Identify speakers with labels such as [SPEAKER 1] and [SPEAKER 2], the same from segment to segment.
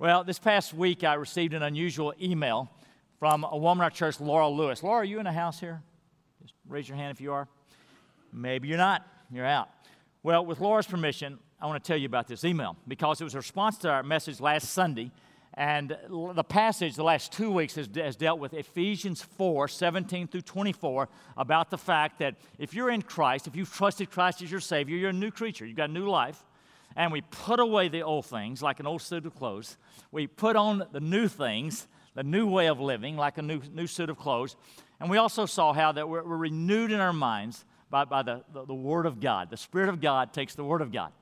[SPEAKER 1] Well, this past week I received an unusual email from a woman at our church, Laura Lewis. Laura, are you in the house here? Just raise your hand if you are. Maybe you're not. You're out. Well, with Laura's permission, I want to tell you about this email because it was a response to our message last Sunday. And the passage the last two weeks has, has, dealt with Ephesians 4 17 through 24 about the fact that if you're in Christ, if you've trusted Christ as your Savior, you're a new creature. You've got a new life and we put away the old things like an old suit of clothes. We put on the new things, the new way of living, like a new, new suit of clothes. And we also saw how that we're, we're renewed in our minds by, by the, the, the Word of God. The Spirit of God takes the Word of God.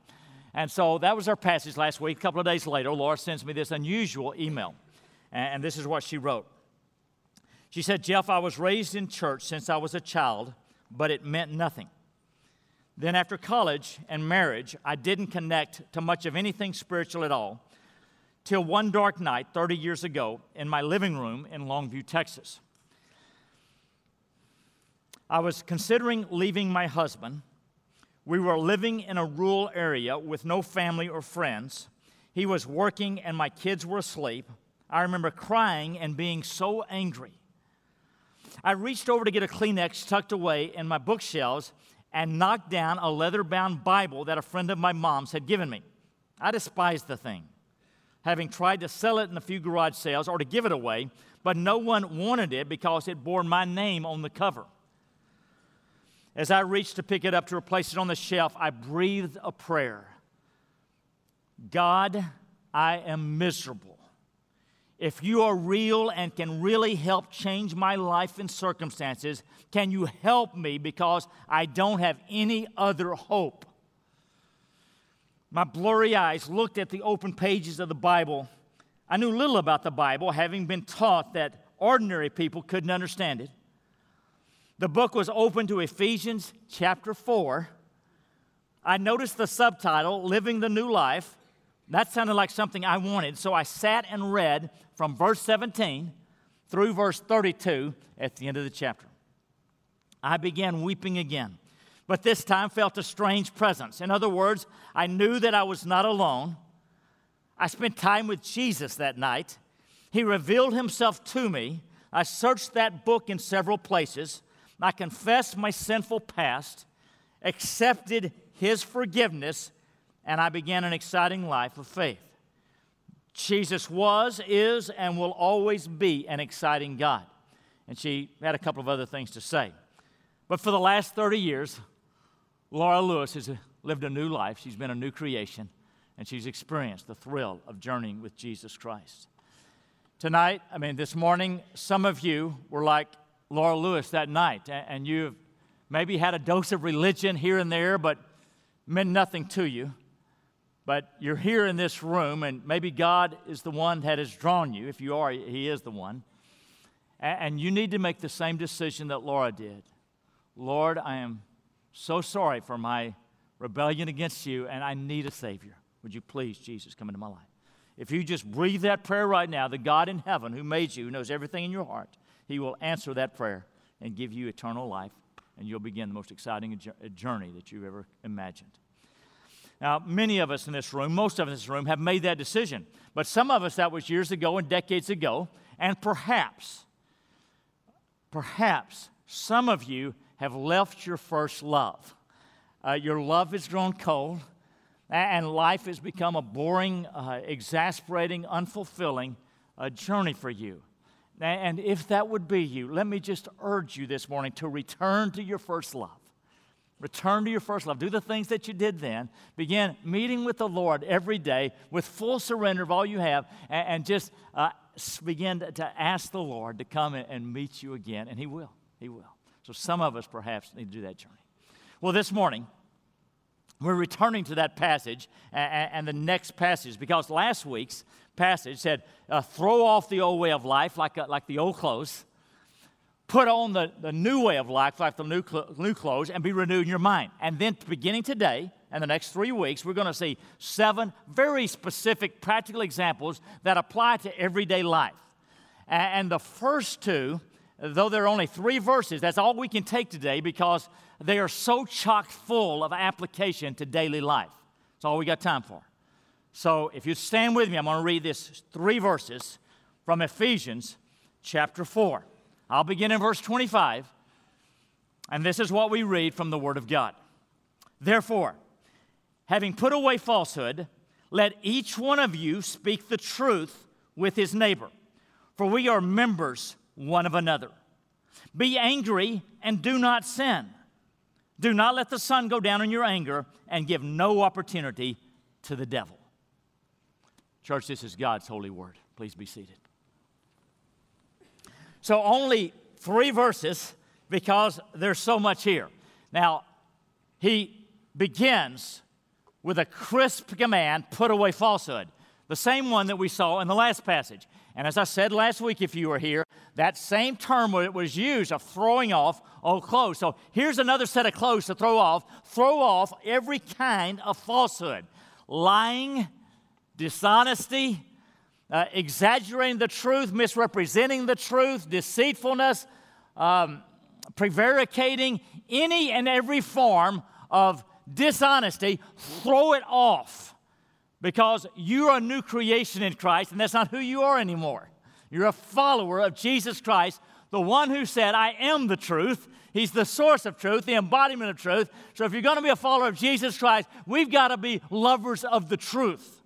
[SPEAKER 1] And so that was our passage last week. A couple of days later, Laura sends me this unusual email. And, and this is what she wrote. She said, Jeff, I was raised in church since I was a child, but it meant nothing. Then, after college and marriage, I didn't connect to much of anything spiritual at all till one dark night 30 years ago in my living room in Longview, Texas. I was considering leaving my husband. We were living in a rural area with no family or friends. He was working and my kids were asleep. I remember crying and being so angry. I reached over to get a Kleenex tucked away in my bookshelves and knocked down a leather bound Bible that a friend of my mom's had given me. I despised the thing, having tried to sell it in a few garage sales or to give it away, but no one wanted it because it bore my name on the cover. As I reached to pick it up to replace it on the shelf, I breathed a prayer God, I am miserable. If you are real and can really help change my life and circumstances, can you help me because I don't have any other hope? My blurry eyes looked at the open pages of the Bible. I knew little about the Bible, having been taught that ordinary people couldn't understand it. The book was open to Ephesians chapter 4. I noticed the subtitle, Living the New Life. That sounded like something I wanted, so I sat and read from verse 17 through verse 32 at the end of the chapter. I began weeping again, but this time felt a strange presence. In other words, I knew that I was not alone. I spent time with Jesus that night. He revealed himself to me. I searched that book in several places. I confessed my sinful past, accepted his forgiveness, and I began an exciting life of faith. Jesus was, is, and will always be an exciting God. And she had a couple of other things to say. But for the last 30 years, Laura Lewis has lived a new life. She's been a new creation, and she's experienced the thrill of journeying with Jesus Christ. Tonight, I mean, this morning, some of you were like Laura Lewis that night, and you've maybe had a dose of religion here and there, but meant nothing to you but you're here in this room, and maybe God is the one that has drawn you. If you are, He is the one. And you need to make the same decision that Laura did. Lord, I am so sorry for my rebellion against you, and I need a Savior. Would you please, Jesus, come into my life? If you just breathe that prayer right now, the God in heaven who made you, who knows everything in your heart, He will answer that prayer and give you eternal life, and you'll begin the most exciting journey that you've ever imagined. Now, many of us in this room, most of us in this room, have made that decision. But some of us, that was years ago and decades ago. And perhaps, perhaps some of you have left your first love. Uh, your love has grown cold, and life has become a boring, uh, exasperating, unfulfilling uh, journey for you. And if that would be you, let me just urge you this morning to return to your first love. Return to your first love. Do the things that you did then. Begin meeting with the Lord every day with full surrender of all you have and, and just uh, begin to, to, ask the Lord to come and, meet you again. And He will. He will. So some of us perhaps need to do that journey. Well, this morning, we're returning to that passage and, and the next passage because last week's passage said, uh, throw off the old way of life like, uh, like the old clothes put on the, the new way of life, like the new, cl- new clothes, and be renewed in your mind. And then beginning today and the next three weeks, we're going to see seven very specific practical examples that apply to everyday life. And, the first two, though there are only three verses, that's all we can take today because they are so chock full of application to daily life. That's all we got time for. So if you stand with me, I'm going to read this three verses from Ephesians chapter 4. I'll begin in verse 25, and this is what we read from the Word of God. Therefore, having put away falsehood, let each one of you speak the truth with his neighbor, for we are members one of another. Be angry and do not sin. Do not let the sun go down in your anger and give no opportunity to the devil. Church, this is God's holy word. Please be seated. So, only three verses because there's so much here. Now, he begins with a crisp command put away falsehood, the same one that we saw in the last passage. And as I said last week, if you were here, that same term was used of throwing off old clothes. So here's another set of clothes to throw off. Throw off every kind of falsehood lying, dishonesty, uh, exaggerating the truth, misrepresenting the truth, deceitfulness, um, prevaricating, any and every form of dishonesty, throw it off because you're a new creation in Christ, and that's not who you are anymore. You're a follower of Jesus Christ, the one who said, I am the truth. He's the source of truth, the embodiment of truth. So if you're going to be a follower of Jesus Christ, we've got to be lovers of the truth.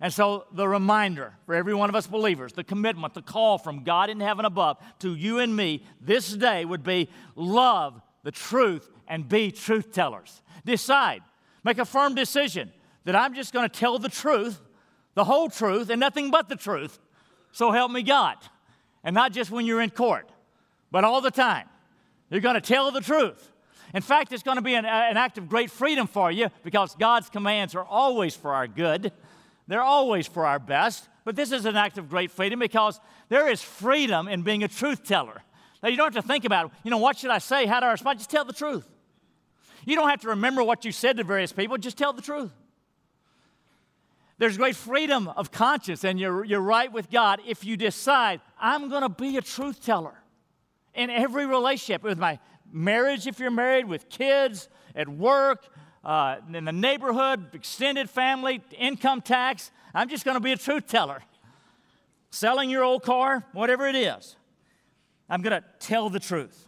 [SPEAKER 1] And so, the reminder for every one of us believers, the commitment, the call from God in heaven above to you and me this day would be love the truth and be truth tellers. Decide, make a firm decision that I'm just going to tell the truth, the whole truth, and nothing but the truth. So help me God. And not just when you're in court, but all the time. You're going to tell the truth. In fact, it's going to be an, uh, an act of great freedom for you because God's commands are always for our good, they're always for our best. But this is an act of great freedom because there is freedom in being a truth teller. Now, you don't have to think about, you know, what should I say? How do I respond? Just tell the truth. You don't have to remember what you said to various people, just tell the truth. There's great freedom of conscience, and you're, you're right with God if you decide, I'm going to be a truth teller in every relationship with my marriage, if you're married, with kids, at work, uh, in the neighborhood, extended family, income tax. I'm just going to be a truth teller. Selling your old car, whatever it is. I'm going to tell the truth.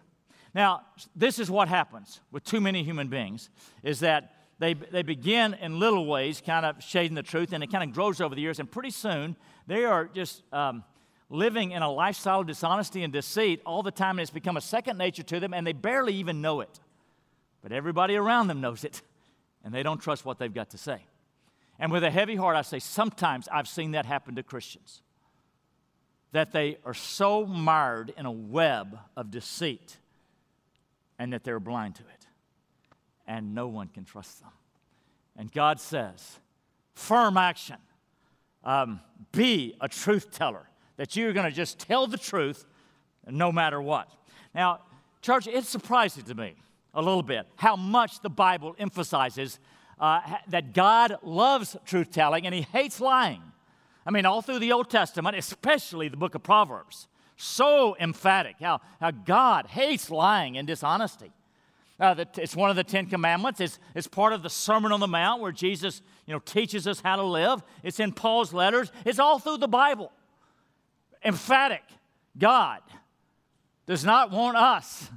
[SPEAKER 1] Now, this is what happens with too many human beings is that they, they begin in little ways, kind of shading the truth, and it kind of grows over the years, and pretty soon they are just um, living in a lifestyle of dishonesty and deceit all the time, and it's become a second nature to them, and they barely even know it. But everybody around them knows it, and they don't trust what they've got to say. And with a heavy heart, I say, sometimes I've seen that happen to Christians. That they are so mired in a web of deceit and that they're blind to it. And no one can trust them. And God says, firm action. Um, be a truth teller, that you're going to just tell the truth no matter what. Now, church, it's surprising to me a little bit how much the Bible emphasizes uh, that God loves truth telling and He hates lying. I mean, all through the Old Testament, especially the book of Proverbs, so emphatic how, how God hates lying and dishonesty. Uh, it's one of the Ten Commandments. It's, it's part of the Sermon on the Mount where Jesus you know, teaches us how to live. It's in Paul's letters. It's all through the Bible. Emphatic. God does not want us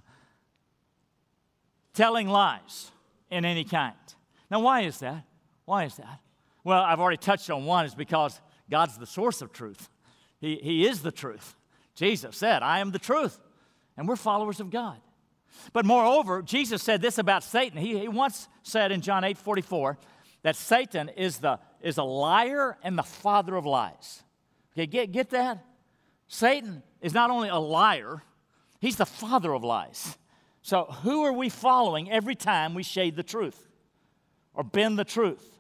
[SPEAKER 1] telling lies in any kind. Now, why is that? Why is that? Well, I've already touched on one, is because God's the source of truth. He, he is the truth. Jesus said, I am the truth. And we're followers of God. But moreover, Jesus said this about Satan. He, he once said in John 8 44 that Satan is, the, is a liar and the father of lies. Okay, get, get that? Satan is not only a liar, he's the father of lies. So, who are we following every time we shade the truth or bend the truth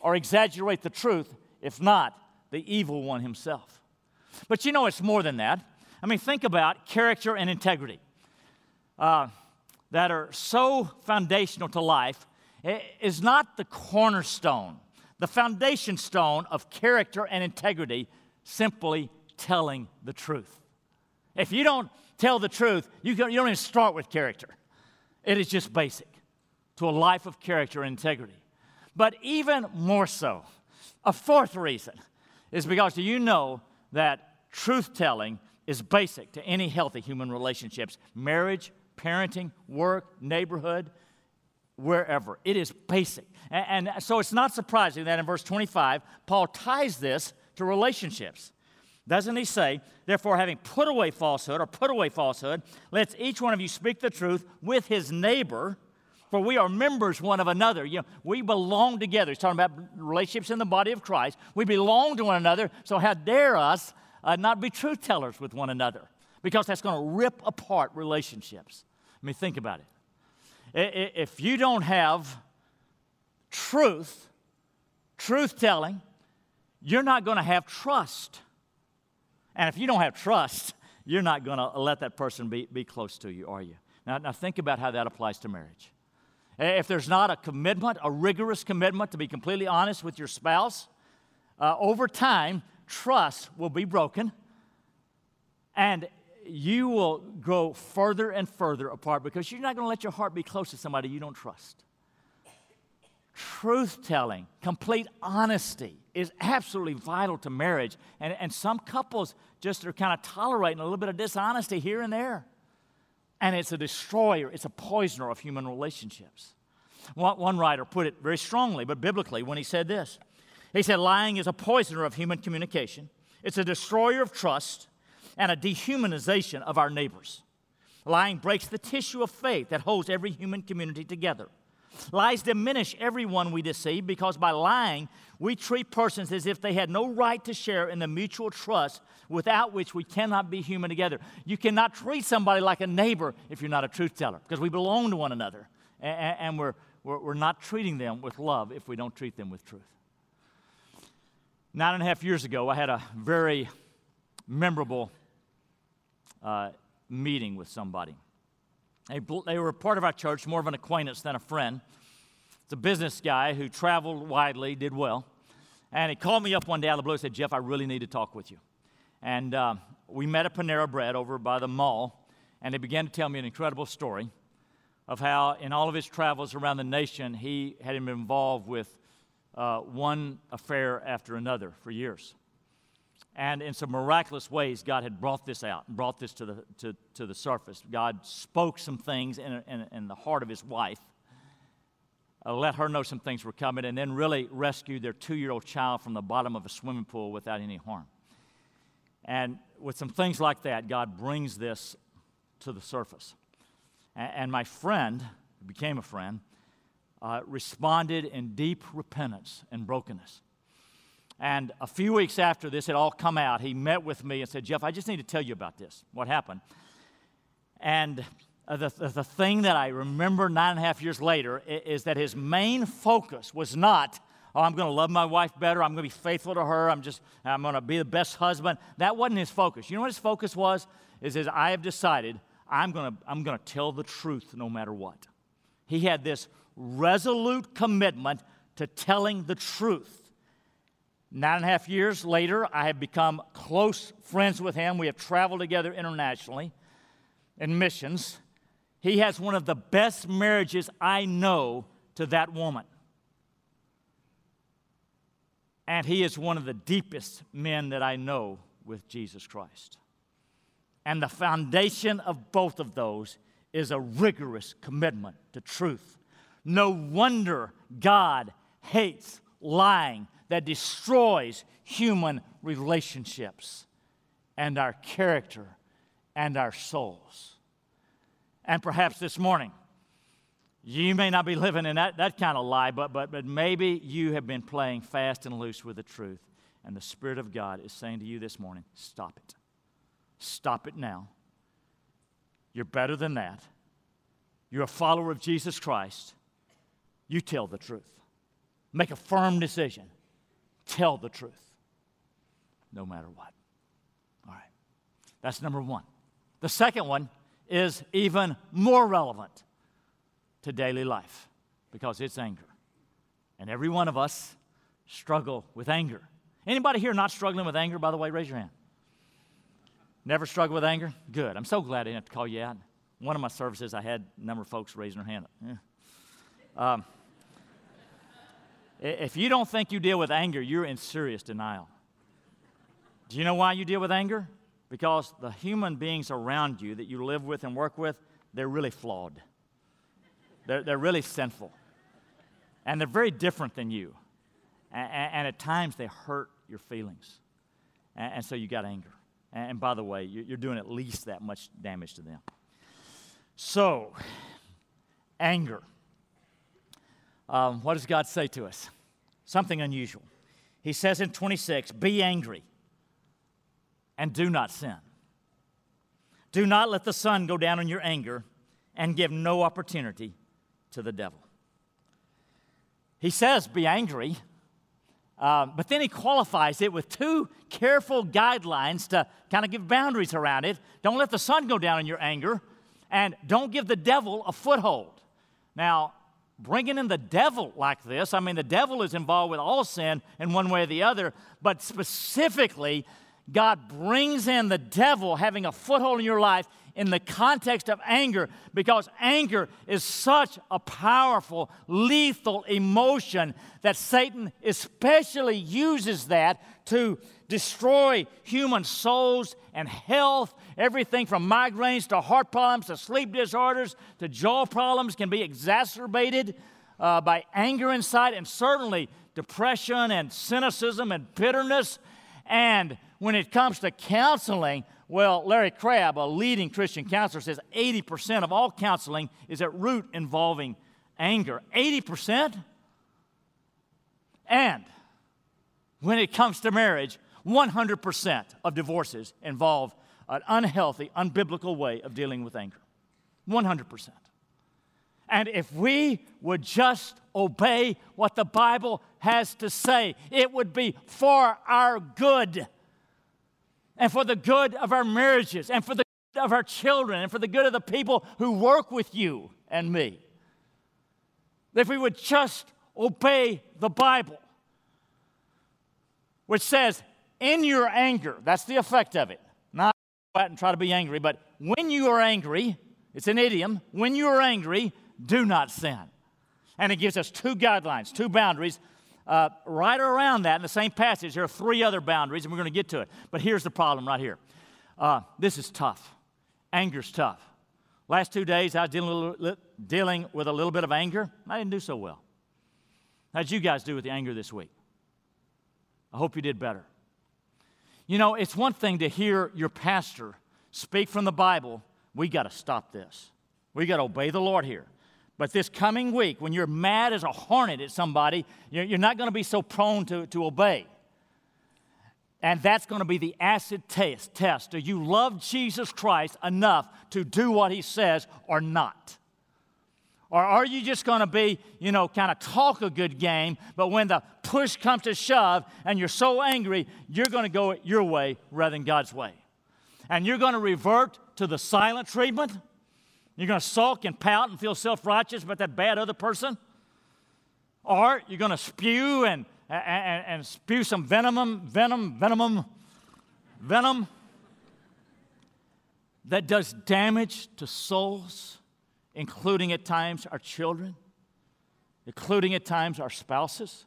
[SPEAKER 1] or exaggerate the truth, if not the evil one himself? But you know, it's more than that. I mean, think about character and integrity uh, that are so foundational to life is not the cornerstone, the foundation stone of character and integrity, simply telling the truth. If you don't tell the truth, you, you don't even start with character. It is just basic to a life of character and integrity. But even more so, A fourth reason is because you know that truth telling is basic to any healthy human relationships marriage, parenting, work, neighborhood, wherever. It is basic. And, and, so it's not surprising that in verse 25, Paul ties this to relationships. Doesn't he say, therefore, having put away falsehood or put away falsehood, let's each one of you speak the truth with his neighbor, for we are members one of another. You know, we belong together. He's talking about relationships in the body of Christ. We belong to one another, so how dare us uh, not be truth tellers with one another? Because that's going to rip apart relationships. I mean, think about it. If you don't have truth, truth telling, you're not going to have trust. And if you don't have trust, you're not going to let that person be, be close to you, are you? Now, now, think about how that applies to marriage. If there's not a commitment, a rigorous commitment to be completely honest with your spouse, uh, over time, trust will be broken. And you will grow further and further apart because you're not going to let your heart be close to somebody you don't trust. Truth telling, complete honesty is absolutely vital to marriage. And, and some couples just are kind of tolerating a little bit of dishonesty here and there. And it's a destroyer, it's a poisoner of human relationships. One, one writer put it very strongly, but biblically, when he said this He said, Lying is a poisoner of human communication, it's a destroyer of trust and a dehumanization of our neighbors. Lying breaks the tissue of faith that holds every human community together. Lies diminish everyone we deceive because by lying, we treat persons as if they had no right to share in the mutual trust without which we cannot be human together. You cannot treat somebody like a neighbor if you're not a truth teller because we belong to one another. And we're, we're, not treating them with love if we don't treat them with truth. Nine and a half years ago, I had a very memorable uh, meeting with somebody. They, they were part of our church, more of an acquaintance than a friend. It's a business guy who traveled widely, did well. And he called me up one day out of the blue and said, Jeff, I really need to talk with you. And uh, we met at Panera Bread over by the mall, and he began to tell me an incredible story of how, in all of his travels around the nation, he had been involved with uh, one affair after another for years. And in some miraculous ways, God had brought this out, brought this to the, to, to the surface. God spoke some things in, in, in the heart of his wife, uh, let her know some things were coming, and then really rescue their two year old child from the bottom of a swimming pool without any harm. And with some things like that, God brings this to the surface. And, and my friend, who became a friend, uh, responded in deep repentance and brokenness. And a few weeks after this had all come out, he met with me and said, Jeff, I just need to tell you about this, what happened. And uh, the, the, thing that I remember nine and a half years later is, is that his main focus was not, oh, I'm going to love my wife better, I'm going to be faithful to her, I'm just, I'm going to be the best husband. That wasn't his focus. You know what his focus was? Is, is I have decided I'm going to, I'm going to tell the truth no matter what. He had this resolute commitment to telling the truth. Nine and a half years later, I have become close friends with him. We have traveled together internationally in missions. He has one of the best marriages I know to that woman. And he is one of the deepest men that I know with Jesus Christ. And the foundation of both of those is a rigorous commitment to truth. No wonder God hates lying that destroys human relationships and our character and our souls. And perhaps this morning, you may not be living in that, that kind of lie, but, but, but maybe you have been playing fast and loose with the truth. And the Spirit of God is saying to you this morning stop it. Stop it now. You're better than that. You're a follower of Jesus Christ. You tell the truth. Make a firm decision tell the truth no matter what. All right. That's number one. The second one is even more relevant to daily life because it's anger. And every one of us struggle with anger. Anybody here not struggling with anger, by the way, raise your hand. Never struggle with anger? Good. I'm so glad I didn't have to call you out. One of my services, I had a number of folks raising their hand. Yeah. Um, If you don't think you deal with anger, you're in serious denial. Do you know why you deal with anger? Because the human beings around you that you live with and work with, they're really flawed. They're, they're really sinful. And they're very different than you. And, and at times they hurt your feelings. And, and so you got anger. And by the way, you're doing at least that much damage to them. So, anger. Um, what does God say to us? Something unusual. He says in 26, Be angry and do not sin. Do not let the sun go down in your anger and give no opportunity to the devil. He says, Be angry, uh, but then he qualifies it with two careful guidelines to kind of give boundaries around it. Don't let the sun go down in your anger, and don't give the devil a foothold. Now, bringing in the devil like this, I mean, the devil is involved with all sin in one way or the other, but specifically, God brings in the devil having a foothold in your life in the context of anger because anger is such a powerful, lethal emotion that Satan especially uses that to destroy human souls and health. Everything from migraines to heart problems to sleep disorders to jaw problems can be exacerbated uh, by anger inside, and certainly depression and cynicism and bitterness. And when it comes to counseling, well, Larry Crabb, a leading Christian counselor, says 80% of all counseling is at root involving anger. 80%? And when it comes to marriage, 100% of divorces involve an unhealthy, unbiblical way of dealing with anger. 100%. And if we would just obey what the Bible has to say, it would be for our good and for the good of our marriages and for the good of our children and for the good of the people who work with you and me. If we would just obey the Bible, which says, in your anger, that's the effect of it. Not go out and try to be angry, but when you are angry, it's an idiom, when you are angry, do not sin. And it gives us two guidelines, two boundaries uh, right around that in the same passage, there are three other boundaries, and we're going to get to it. But here's the problem right here. Uh, this is tough. Anger's tough. Last two days, I was dealing, dealing with a little bit of anger. I didn't do so well. How did you guys do with the anger this week? I hope you did better. You know, it's one thing to hear your pastor speak from the Bible. We got to stop this. We got to obey the Lord here. But this coming week, when you're mad as a hornet at somebody, you're not going to be so prone to, to obey. And that's going to be the acid test, test. Do you love Jesus Christ enough to do what he says or not? Or are you just going to be, you know, kind of talk a good game, but when the push comes to shove and you're so angry, you're going to go your way rather than God's way? And you're going to revert to the silent treatment? You're going to sulk and pout and feel self righteous about that bad other person? Or you're going to spew and, and, and spew some venom, venom, venom, venom that does damage to souls, including at times our children, including at times our spouses.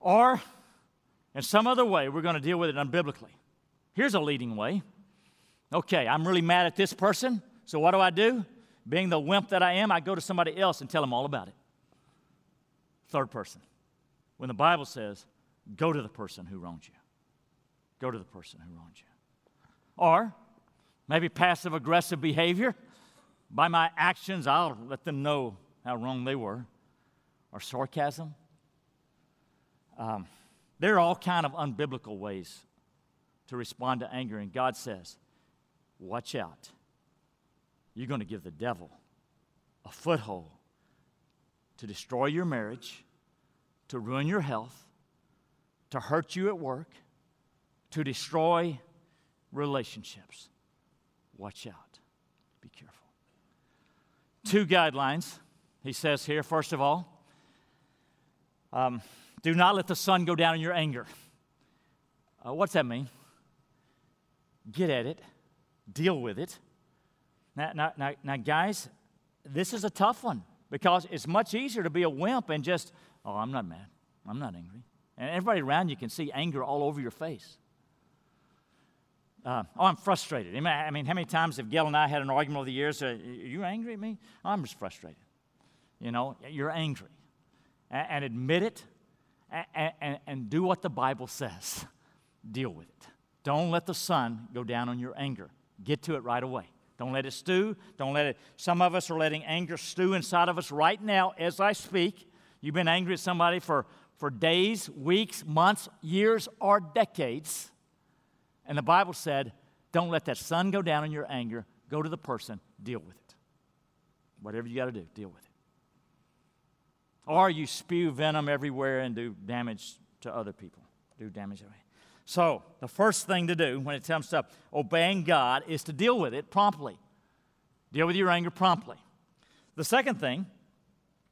[SPEAKER 1] Or in some other way, we're going to deal with it unbiblically. Here's a leading way. Okay, I'm really mad at this person. So what do I do? Being the wimp that I am, I go to somebody else and tell them all about it. Third person. When the Bible says, go to the person who wronged you, go to the person who wronged you. Or maybe passive aggressive behavior. By my actions, I'll let them know how wrong they were. Or sarcasm. Um, there are all kind of unbiblical ways to respond to anger, and God says, watch out you're going to give the devil a foothold to destroy your marriage, to ruin your health, to hurt you at work, to destroy relationships. Watch out. Be careful. Two guidelines, he says here. First of all, um, do not let the sun go down in your anger. Uh, what's that mean? Get at it, deal with it now, now, now, now, guys, this is a tough one because it's much easier to be a wimp and just Oh, I'm not mad. I'm not angry. And everybody around you can see anger all over your face. Uh, oh, I'm frustrated. I mean, how many times have Gail and I had an argument over the years? Uh, are you angry at me? I'm just frustrated. You know, you're angry. And, and admit it and, and, and do what the Bible says. Deal with it. Don't let the sun go down on your anger. Get to it right away. Don't let it stew. Don't let it. Some of us are letting anger stew inside of us right now as I speak. You've been angry at somebody for, for days, weeks, months, years, or decades. And the Bible said, don't let that sun go down in your anger. Go to the person, deal with it. Whatever you got to do, deal with it. Or you spew venom everywhere and do damage to other people. Do damage away. So, the first thing to do when it comes to obeying God is to deal with it promptly. Deal with your anger promptly. The second thing,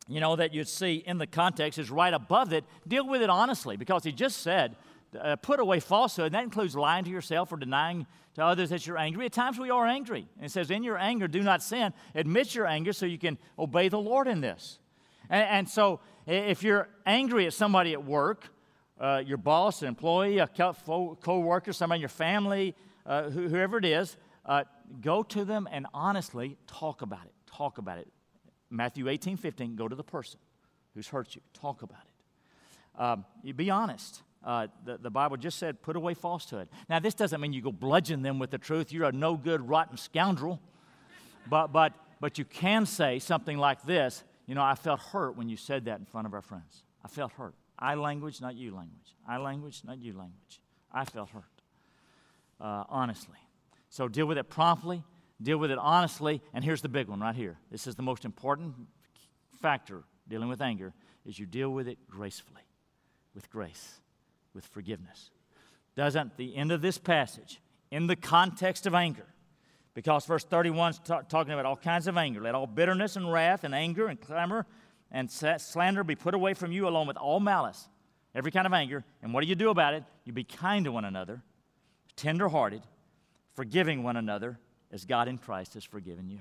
[SPEAKER 1] you know, that you'd see in the context is right above it, deal with it honestly, because he just said, uh, put away falsehood, and that includes lying to yourself or denying to others that you're angry. At times we are angry. And it says, In your anger, do not sin. Admit your anger so you can obey the Lord in this. And, and so if you're angry at somebody at work, uh, your boss, an employee, a co worker, somebody in your family, uh, whoever it is, uh, go to them and honestly talk about it. Talk about it. Matthew 18, 15, go to the person who's hurt you. Talk about it. Um, you be honest. Uh, the, the Bible just said, put away falsehood. Now, this doesn't mean you go bludgeon them with the truth. You're a no good, rotten scoundrel. But, but, but you can say something like this You know, I felt hurt when you said that in front of our friends. I felt hurt. I language, not you language. I language, not you language. I felt hurt, uh, honestly. So deal with it promptly, deal with it honestly, and here's the big one right here. This is the most important factor dealing with anger is you deal with it gracefully, with grace with forgiveness. Doesn't the end of this passage, in the context of anger, because verse 31 is ta- talking about all kinds of anger. Let all bitterness and wrath and anger and clamor and slander be put away from you, along with all malice, every kind of anger. And what do you do about it? You be kind to one another, tenderhearted, forgiving one another, as God in Christ has forgiven you.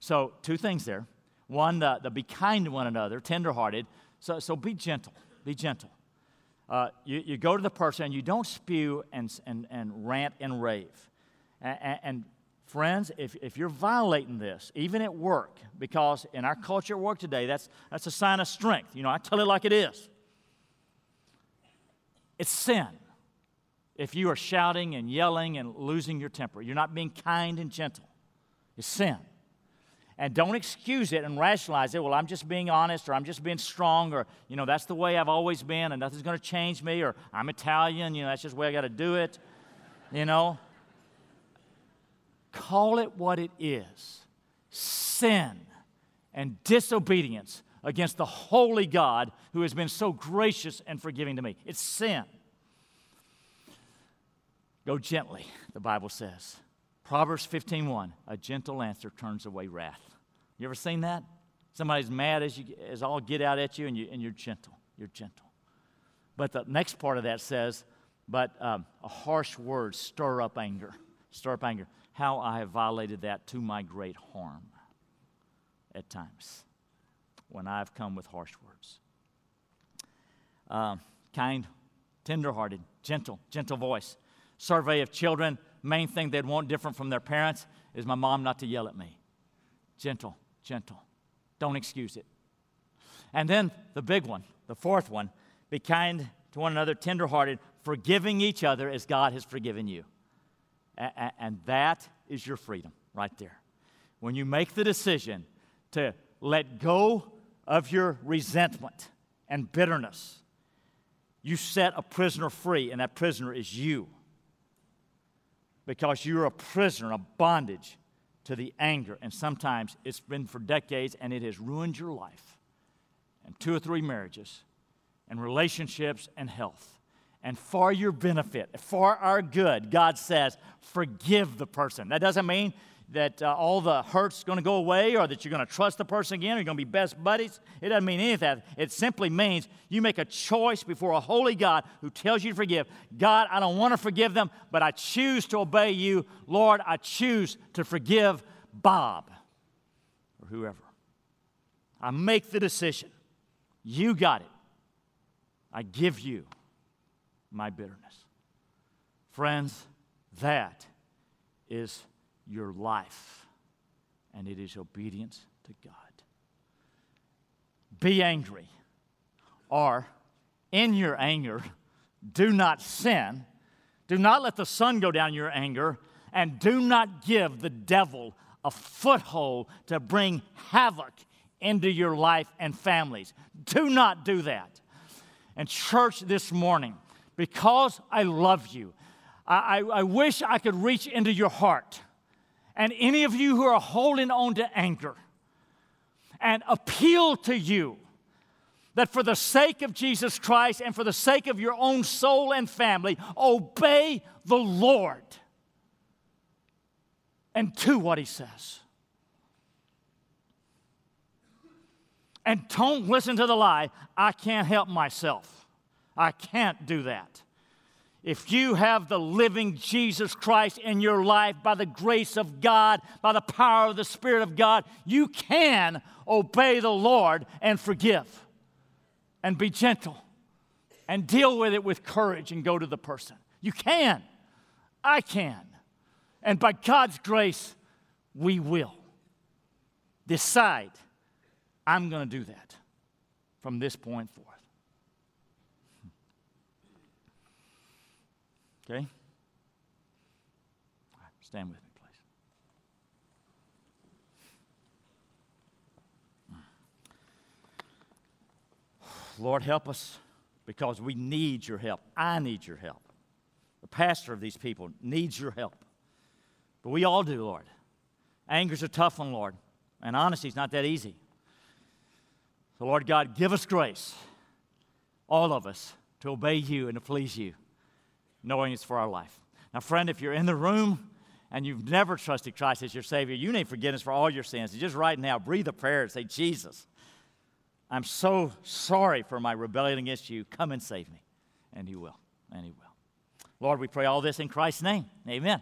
[SPEAKER 1] So, two things there. One, the, the be kind to one another, tenderhearted. So, so be gentle. Be gentle uh, you, you go to the person and you don't spew and, and, and rant and rave. And, and friends, if, if you're violating this, even at work, because in our culture at work today, that's, that's a sign of strength. You know, I tell it like it is. It's sin if you are shouting and yelling and losing your temper. You're not being kind and gentle. It's sin. And don't excuse it and rationalize it. Well, I'm just being honest, or I'm just being strong, or, you know, that's the way I've always been, and nothing's going to change me, or I'm Italian, you know, that's just the way I got to do it. You know? Call it what it is sin and disobedience against the holy God who has been so gracious and forgiving to me. It's sin. Go gently, the Bible says. Proverbs 15:1, a gentle answer turns away wrath. You ever seen that? Somebody's mad as, you, as all get out at you and, you, and you're gentle. You're gentle. But the next part of that says, but um, a harsh word stir up anger. Stir up anger. How I have violated that to my great harm at times when I've come with harsh words. Um, kind, tenderhearted, gentle, gentle voice. Survey of children main thing they'd want different from their parents is my mom not to yell at me. Gentle, gentle. Don't excuse it. And then the big one, the fourth one, be kind to one another, tenderhearted, forgiving each other as God has forgiven you. And that is your freedom right there. When you make the decision to let go of your resentment and bitterness, you set a prisoner free, and that prisoner is you because you're a prisoner, a bondage to the anger. And sometimes it's been for decades and it has ruined your life and two or three marriages and relationships and health. And for your benefit, for our good, God says, forgive the person. That doesn't mean that uh, all the hurt's going to go away or that you're going to trust the person again or you're going to be best buddies. It doesn't mean any of that. It simply means you make a choice before a holy God who tells you to forgive. God, I don't want to forgive them, but I choose to obey you. Lord, I choose to forgive Bob or whoever. I make the decision. You got it. I give you my bitterness. Friends, that is your life, and it is obedience to God. Be angry, or in your anger, do not sin. Do not let the sun go down your anger, and do not give the devil a foothold to bring havoc into your life and families. Do not do that. And, church, this morning, because I love you, I, I, I wish I could reach into your heart. And any of you who are holding on to anger, and appeal to you that for the sake of Jesus Christ and for the sake of your own soul and family, obey the Lord and do what He says. And don't listen to the lie, I can't help myself. I can't do that. If you have the living Jesus Christ in your life by the grace of God, by the power of the Spirit of God, you can obey the Lord and forgive and be gentle and deal with it with courage and go to the person. You can. I can. And by God's grace, we will. Decide, I'm going to do that from this point forth. Okay? Stand with me, please. Hmm. Lord, help us because we need your help. I need your help. The pastor of these people needs your help. But we all do, Lord. Anger's a tough one, Lord. And honesty's not that easy. So, Lord God, give us grace, all of us, to obey you and to please you, knowing it's for our life. Now, friend, if you're in the room and you've never trusted Christ as your Savior, you need forgiveness for all your sins. Just right now, breathe a prayer and say, Jesus, I'm so sorry for my rebellion against you. Come and save me. And He will. And He will. Lord, we pray all this in Christ's name. Amen.